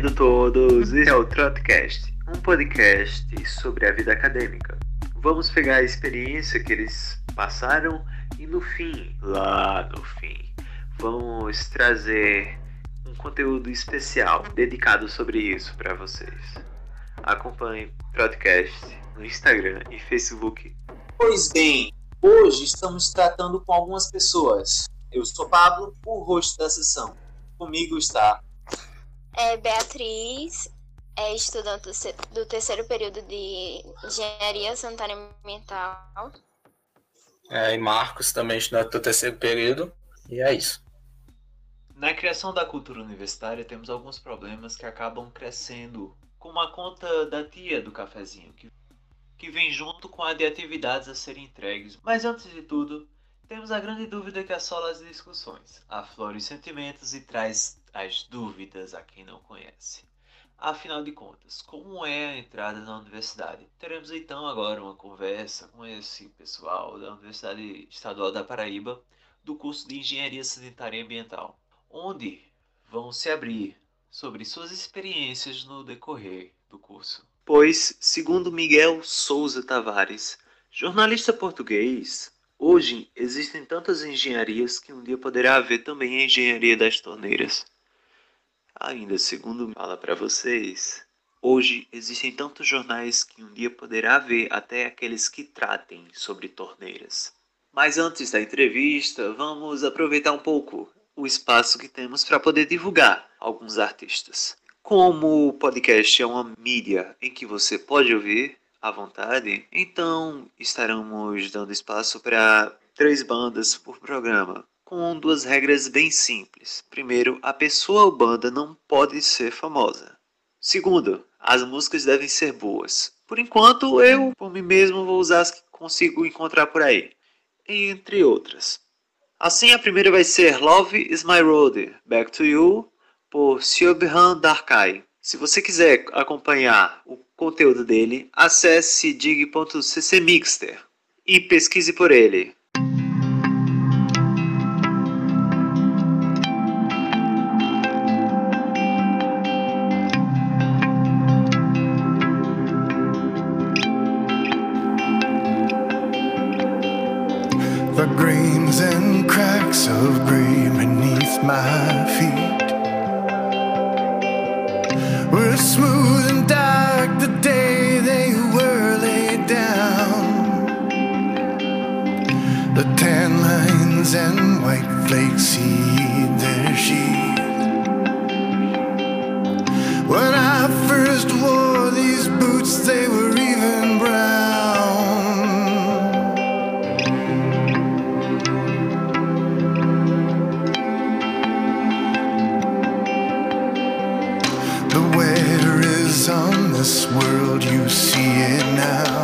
bem-vindos todos. Esse é o Trotcast, um podcast sobre a vida acadêmica. Vamos pegar a experiência que eles passaram e no fim, lá no fim, vamos trazer um conteúdo especial dedicado sobre isso para vocês. Acompanhe Trotcast no Instagram e Facebook. Pois bem, hoje estamos tratando com algumas pessoas. Eu sou Pablo, o rosto da sessão. Comigo está é Beatriz, é estudante do terceiro período de Engenharia Sanitária Ambiental. É, e Marcos, também estudante do terceiro período. E é isso. Na criação da cultura universitária temos alguns problemas que acabam crescendo, como a conta da tia do cafezinho, que, que vem junto com a de atividades a serem entregues. Mas antes de tudo, temos a grande dúvida que assola as discussões, aflora os sentimentos e traz as dúvidas a quem não conhece. Afinal de contas, como é a entrada na universidade? Teremos então agora uma conversa com esse pessoal da Universidade Estadual da Paraíba do curso de Engenharia Sanitária e Ambiental, onde vão se abrir sobre suas experiências no decorrer do curso. Pois, segundo Miguel Souza Tavares, jornalista português, hoje existem tantas engenharias que um dia poderá haver também a engenharia das torneiras. Ainda segundo fala para vocês, hoje existem tantos jornais que um dia poderá haver até aqueles que tratem sobre torneiras. Mas antes da entrevista, vamos aproveitar um pouco o espaço que temos para poder divulgar alguns artistas. Como o podcast é uma mídia em que você pode ouvir à vontade, então estaremos dando espaço para três bandas por programa com duas regras bem simples. Primeiro, a pessoa ou banda não pode ser famosa. Segundo, as músicas devem ser boas. Por enquanto, eu, por mim mesmo, vou usar as que consigo encontrar por aí, entre outras. Assim, a primeira vai ser Love is My Road, Back to You, por Siobhan Darkai. Se você quiser acompanhar o conteúdo dele, acesse dig.ccmixter e pesquise por ele. The tan lines and white flakes heed their sheath. When I first wore these boots, they were even brown. The weather is on this world, you see it now.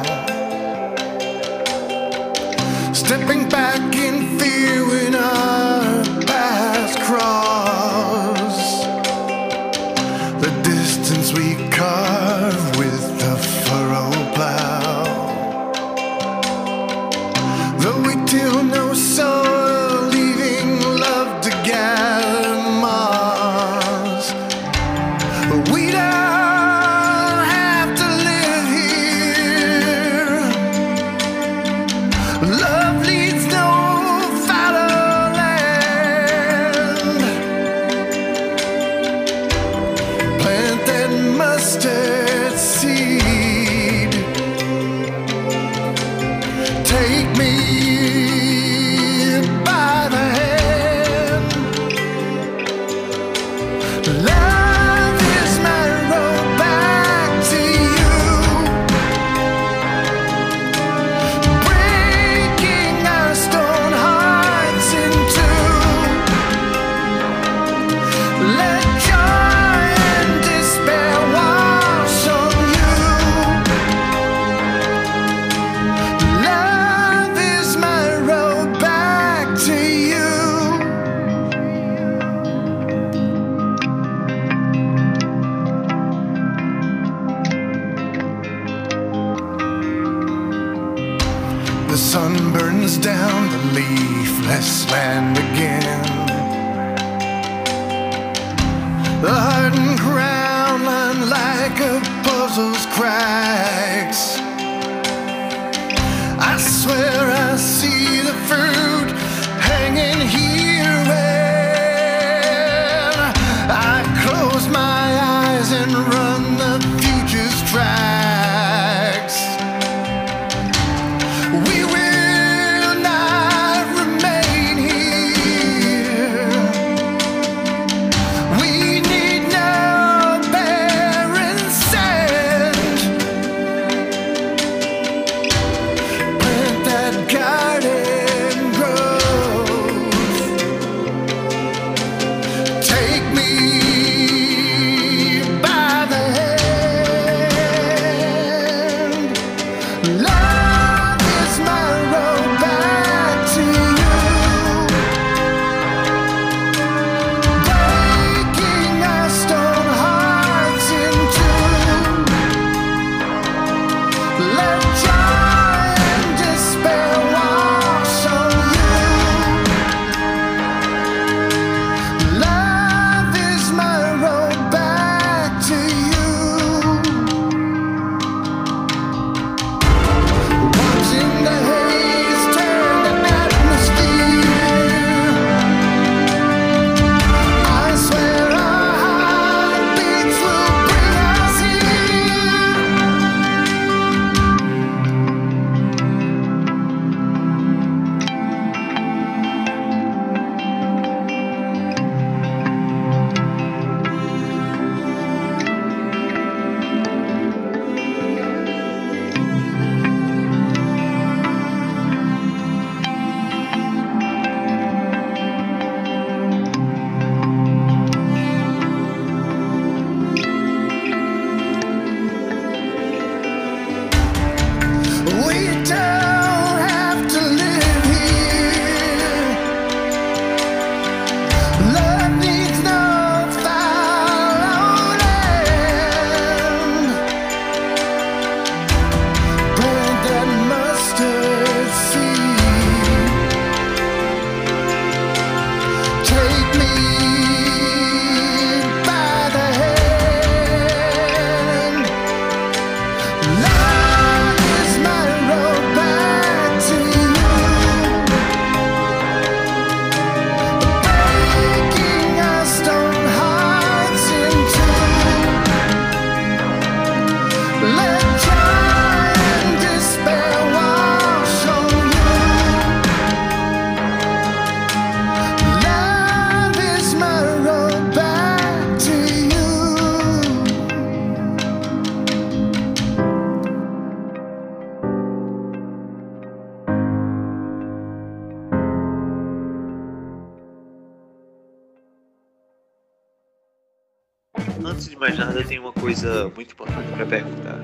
Muito importante para perguntar.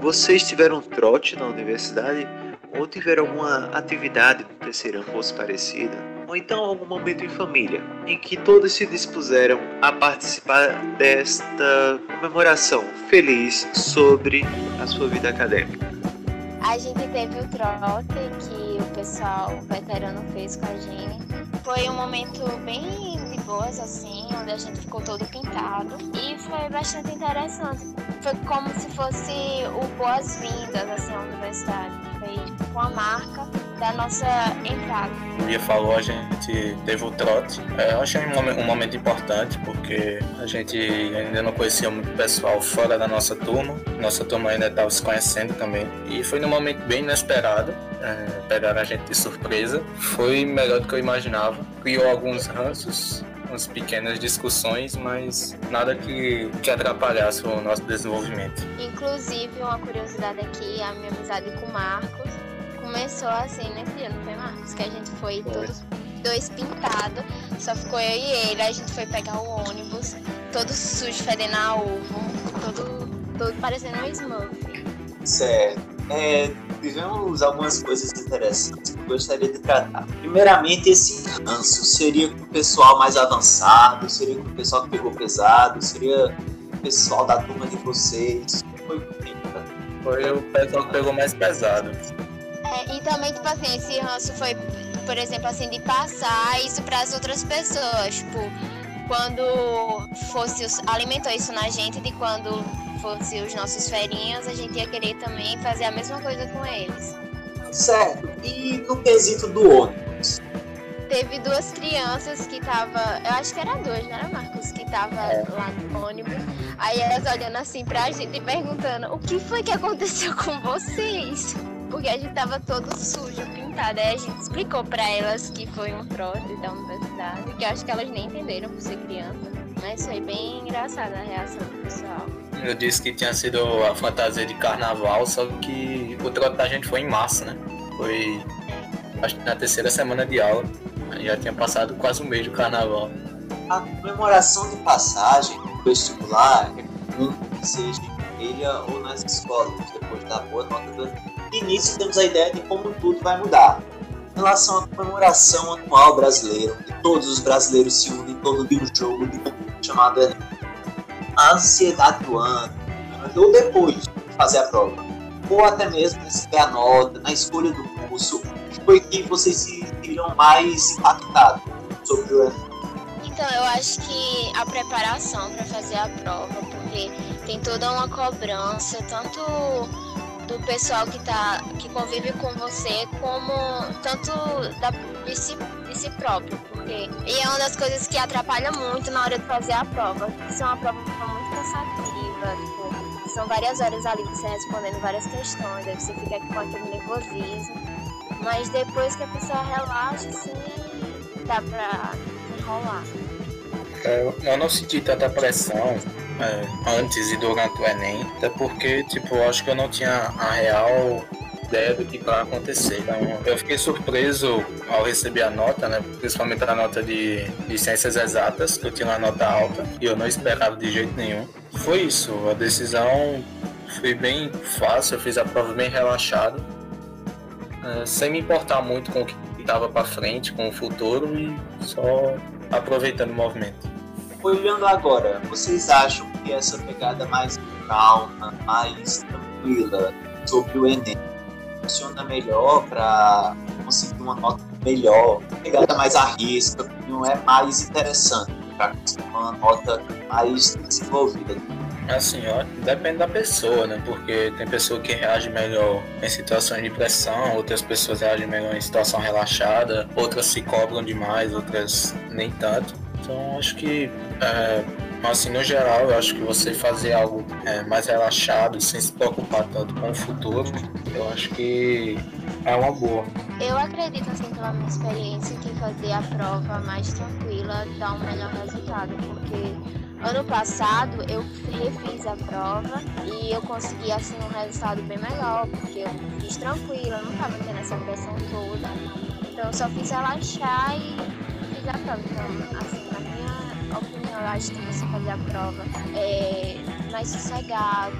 Vocês tiveram trote na universidade ou tiveram alguma atividade no terceiro ano fosse parecida? Ou então algum momento em família em que todos se dispuseram a participar desta comemoração feliz sobre a sua vida acadêmica? A gente teve o trote que o pessoal veterano fez com a gente. Foi um momento bem assim, onde a gente ficou todo pintado. E foi bastante interessante. Foi como se fosse o boas-vindas, assim, à universidade. Foi com a marca da nossa entrada. O Bia falou, a gente teve o trote. É, eu achei um um momento importante, porque a gente ainda não conhecia muito pessoal fora da nossa turma. Nossa turma ainda estava se conhecendo também. E foi num momento bem inesperado. É, pegaram a gente de surpresa. Foi melhor do que eu imaginava. Criou alguns ranços, umas pequenas discussões, mas nada que, que atrapalhasse o nosso desenvolvimento. Inclusive, uma curiosidade aqui, a minha amizade com o Marcos começou assim nesse dia, não foi, Marcos? Que a gente foi, Foi. todos dois pintados, só ficou eu e ele, a gente foi pegar o ônibus, todo sujo, fedendo a ovo, todo, todo parecendo um Smurf. Certo. É, tivemos algumas coisas interessantes que eu gostaria de tratar. Primeiramente, esse ranço seria com o pessoal mais avançado, seria com o pessoal que pegou pesado, seria com o pessoal da turma de vocês. Foi? Foi o pessoal que pegou mais pesado. É, e também, tipo assim, esse ranço foi, por exemplo, assim, de passar isso para as outras pessoas. Tipo, quando fosse os, alimentou isso na gente de quando fosse os nossos ferinhas, a gente ia querer também fazer a mesma coisa com eles. Certo. E no quesito do ônibus? Teve duas crianças que tava, eu acho que era duas, não era Marcos, que tava lá no ônibus. Aí elas olhando assim pra gente e perguntando: "O que foi que aconteceu com vocês?" Porque a gente tava todo sujo, pintado. Aí a gente explicou pra elas que foi um trote da universidade, que eu acho que elas nem entenderam por ser criança. Mas foi bem engraçada a reação do pessoal. Eu disse que tinha sido a fantasia de carnaval, só que o trote da gente foi em março, né? Foi acho que na terceira semana de aula. Já tinha passado quase um mês do carnaval. A comemoração de passagem no vestibular é que seja em família ou nas escolas, depois da boa nota do ano. E nisso temos a ideia de como tudo vai mudar. Em relação à comemoração anual brasileira, onde todos os brasileiros se unem em torno de um jogo de chamado Enem. A ansiedade do ano, ou depois de fazer a prova, ou até mesmo receber a nota, na escolha do curso, foi que vocês se viram mais impactados sobre o Enem. Então, eu acho que a preparação para fazer a prova, porque tem toda uma cobrança, tanto do pessoal que, tá, que convive com você, como tanto da, de, si, de si próprio. Porque, e é uma das coisas que atrapalha muito na hora de fazer a prova. Isso é uma prova muito cansativa, tipo, são várias horas ali você respondendo várias questões, aí você fica com aquele nervosismo. Mas depois que a pessoa relaxa, assim, dá pra enrolar. É, Eu não senti tanta pressão é, antes e durante o Enem, até porque, tipo, eu acho que eu não tinha a real ideia do que vai acontecer. Então, eu fiquei surpreso ao receber a nota, né? Principalmente a nota de, de ciências exatas, que eu tinha uma nota alta e eu não esperava de jeito nenhum. Foi isso, a decisão foi bem fácil, eu fiz a prova bem relaxado, é, sem me importar muito com o que estava para frente, com o futuro e só aproveitando o movimento. Olhando agora, vocês acham essa pegada mais calma, mais tranquila sobre o Enem funciona melhor para conseguir uma nota melhor, pegada mais à risca, não é mais interessante para conseguir uma nota mais desenvolvida? Assim, ó, depende da pessoa, né? Porque tem pessoa que reage melhor em situações de pressão, outras pessoas reagem melhor em situação relaxada, outras se cobram demais, outras nem tanto. Então, acho que, é, assim, no geral, eu acho que você fazer algo é, mais relaxado, sem se preocupar tanto com o futuro, eu acho que é uma boa. Eu acredito, assim, pela minha experiência, que fazer a prova mais tranquila dá um melhor resultado, porque ano passado eu refiz a prova e eu consegui, assim, um resultado bem melhor, porque eu fiz tranquila, não tava tendo essa pressão toda. Então eu só fiz relaxar e fiz a prova. Então, assim, opinião, eu acho que você fazer a prova é mais sossegado,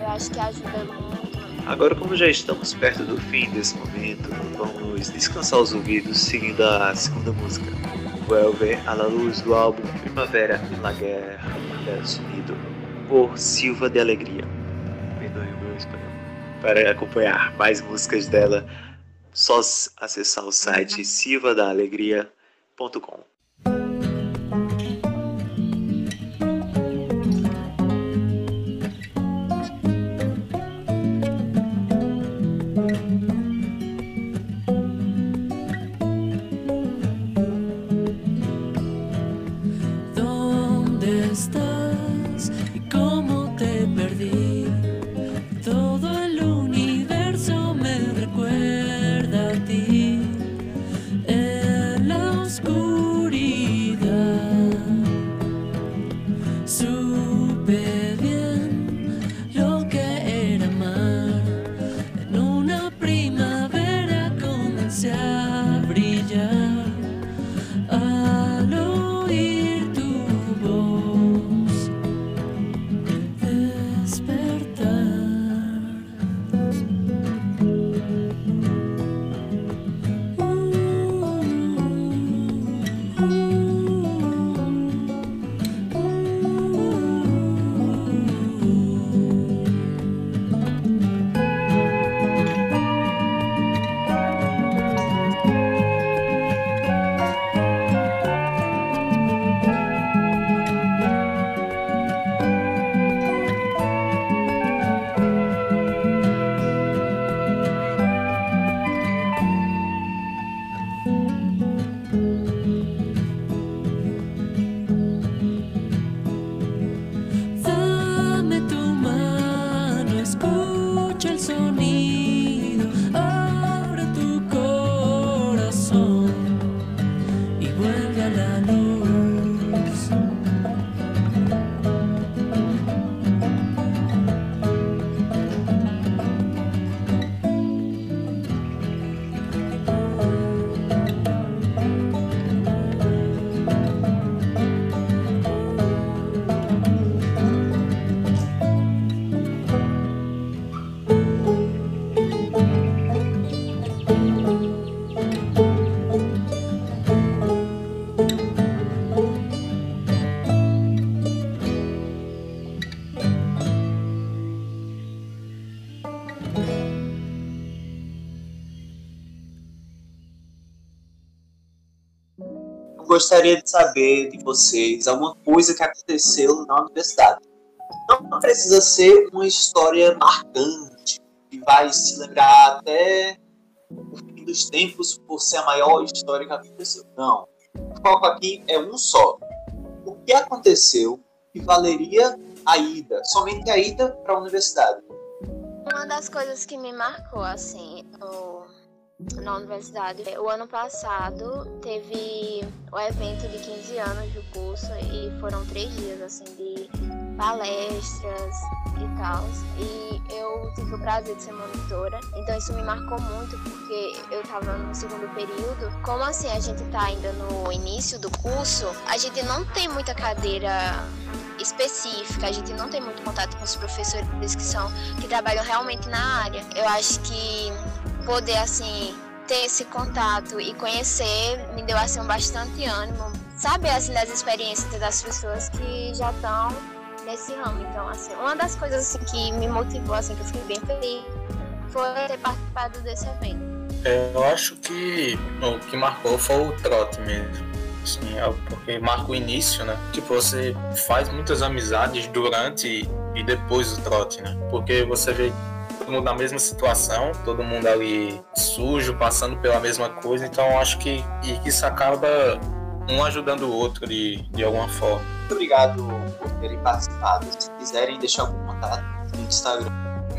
eu acho que ajuda muito. Agora, como já estamos perto do fim desse momento, vamos descansar os ouvidos seguindo a segunda música. Vuelve a la luz do álbum Primavera na Guerra, Guerra Sumido, por Silva de Alegria. Perdoe o meu espanhol. Para acompanhar mais músicas dela, só acessar o site silvadaalegria.com. gostaria de saber de vocês alguma coisa que aconteceu na universidade. Não precisa ser uma história marcante, que vai se lembrar até o fim dos tempos por ser a maior história que aconteceu. Não. O foco aqui é um só. O que aconteceu que valeria a ida, somente a ida para a universidade? Uma das coisas que me marcou, assim, o na universidade. O ano passado teve o evento de 15 anos do curso e foram três dias assim de palestras e tal. E eu tive o prazer de ser monitora. Então isso me marcou muito porque eu tava no segundo período. Como assim a gente tá ainda no início do curso, a gente não tem muita cadeira específica, a gente não tem muito contato com os professores que são que trabalham realmente na área. Eu acho que poder assim ter esse contato e conhecer me deu assim bastante ânimo, saber assim das experiências das pessoas que já estão nesse ramo. Então, assim, uma das coisas assim, que me motivou assim que eu fiquei bem feliz foi ter participado desse evento. É, eu acho que o que marcou foi o trote mesmo. Assim, é porque marca o início, né? Tipo, você faz muitas amizades durante e depois do trote, né? Porque você vê mundo na mesma situação, todo mundo ali sujo, passando pela mesma coisa, então acho que, e isso acaba um ajudando o outro de, de alguma forma. Muito obrigado por terem participado. Se quiserem deixar algum contato no Instagram.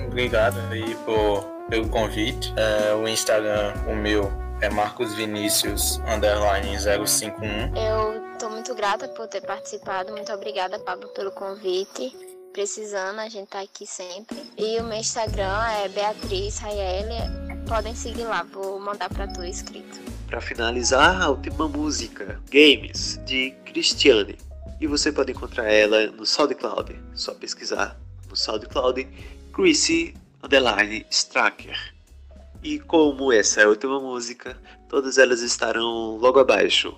Obrigado aí por, pelo convite. É, o Instagram, o meu, é Marcos Vinícius underline 051. Eu estou muito grata por ter participado. Muito obrigada, Pablo, pelo convite precisando, a gente tá aqui sempre. E o meu Instagram é Beatriz Raiele, podem seguir lá, vou mandar pra tu escrito. Para finalizar, a última música, Games, de Cristiane. E você pode encontrar ela no SoundCloud. Só pesquisar no SoundCloud Chrissy Underline Stracker. E como essa é a última música, todas elas estarão logo abaixo,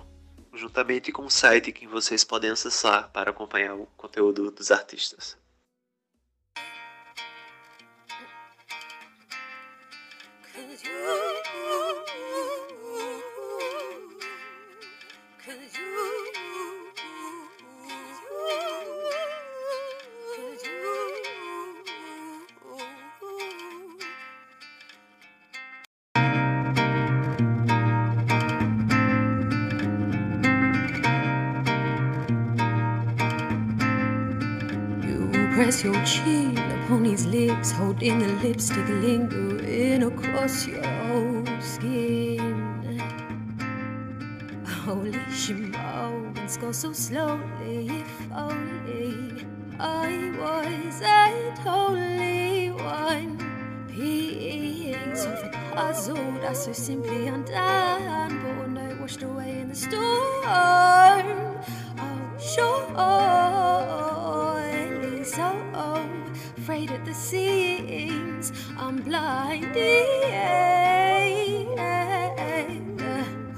juntamente com o site que vocês podem acessar para acompanhar o conteúdo dos artistas. You press your chin upon his lips, holding the lipstick lingering across your skin. Holy shimons go so slowly, if only I was that holy one. Piece of the puzzle that's so simply undone, but one night washed away in the storm. Oh, sure so afraid at the seams. I'm blinded.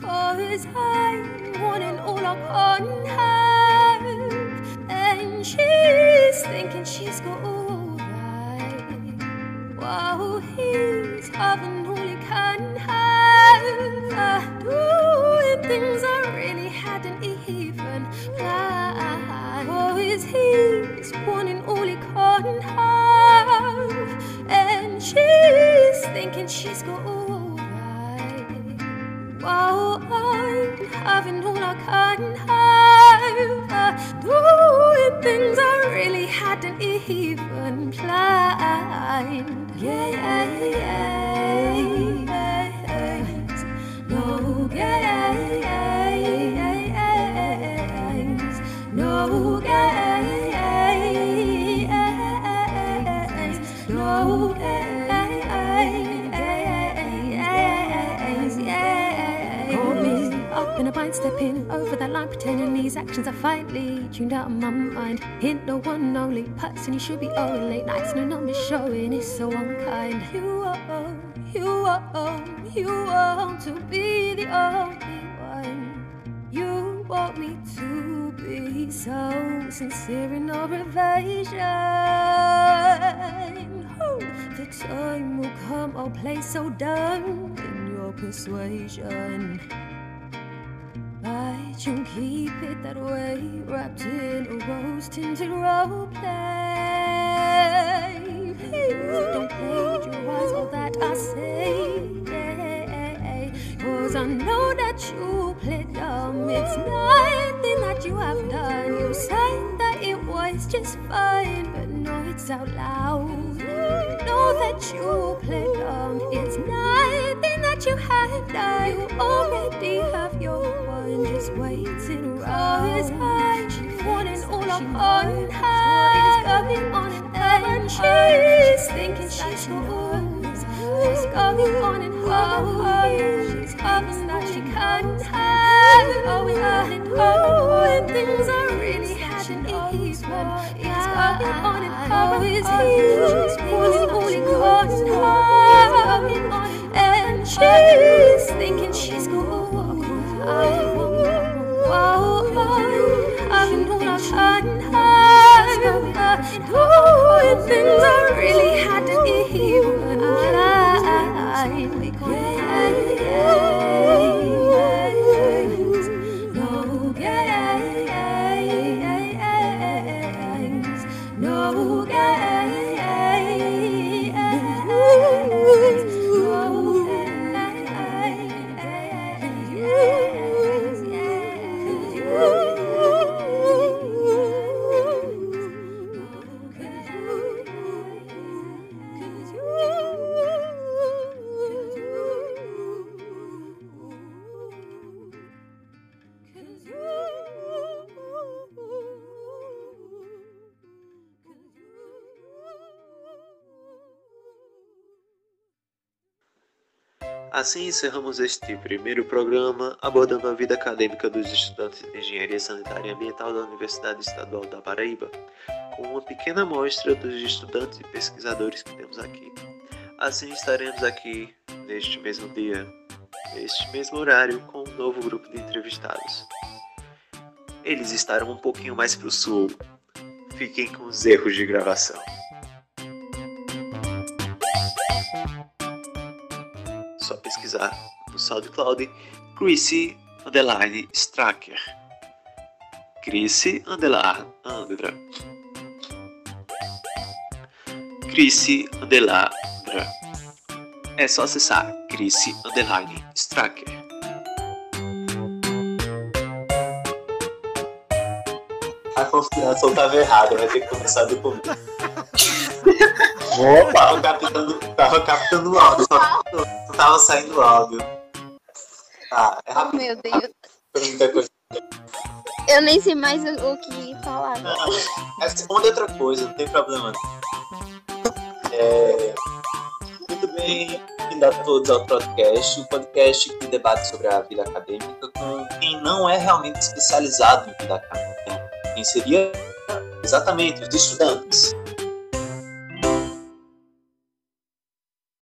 Cause I'm wanting all I can have. And she's thinking she's got all right. While he's having all he can have. Doing things I really hadn't even planned. Cause he's wanting all he can have. Thinking she's got all right. While I'm having all I can have. Doing things I really hadn't even planned. Yeah, yeah, yeah. Bind, stepping over that line, pretending these actions are finally tuned out of my mind. Hint the one only person you should be owing late nights, no numbers showing, it's so unkind. You are, you are, you want to be the only one. You want me to be so sincere in our evasion. The time will come, I'll play so dumb in your persuasion. But you keep it that way, wrapped in a rose tinted role play. Don't plagiarize all that I say. Cause I know that you played dumb. It's nothing that you have done. You said that it was just fine, but no, it's out loud. Know that you played dumb. It's nothing that you have done. You already have your is waiting, love is high. She wanting all of on high. Going on and on. She's thinking she's cool. She's going on and on. She's hoping that she can't hide. Going on and on. When things are really happening, it's going on and on. She's pulling all in on high. And she's thinking she's cool. Doing things I Assim encerramos este primeiro programa abordando a vida acadêmica dos estudantes de Engenharia Sanitária e Ambiental da Universidade Estadual da Paraíba, com uma pequena amostra dos estudantes e pesquisadores que temos aqui. Assim estaremos aqui neste mesmo dia, neste mesmo horário, com um novo grupo de entrevistados. Eles estarão um pouquinho mais para o sul. Fiquem com os erros de gravação. SoundCloud Chrissy Underline Stracker. Chrissy Underline Andra. Chrissy Underline Andra. É só acessar Chrissy Underline Stracker. A conspiração tava errada, vai ter que começar do começo. Opa! Tava captando, tava captando o áudio, só tava saindo o áudio. Tá, é Oh, rápido, meu Deus. Eu nem sei mais o, o que falar. Não, responde outra coisa, não tem problema. É, muito bem, bem-vindo a todos ao podcast, o podcast que debate sobre a vida acadêmica com quem não é realmente especializado em vida acadêmica. Quem seria exatamente os estudantes.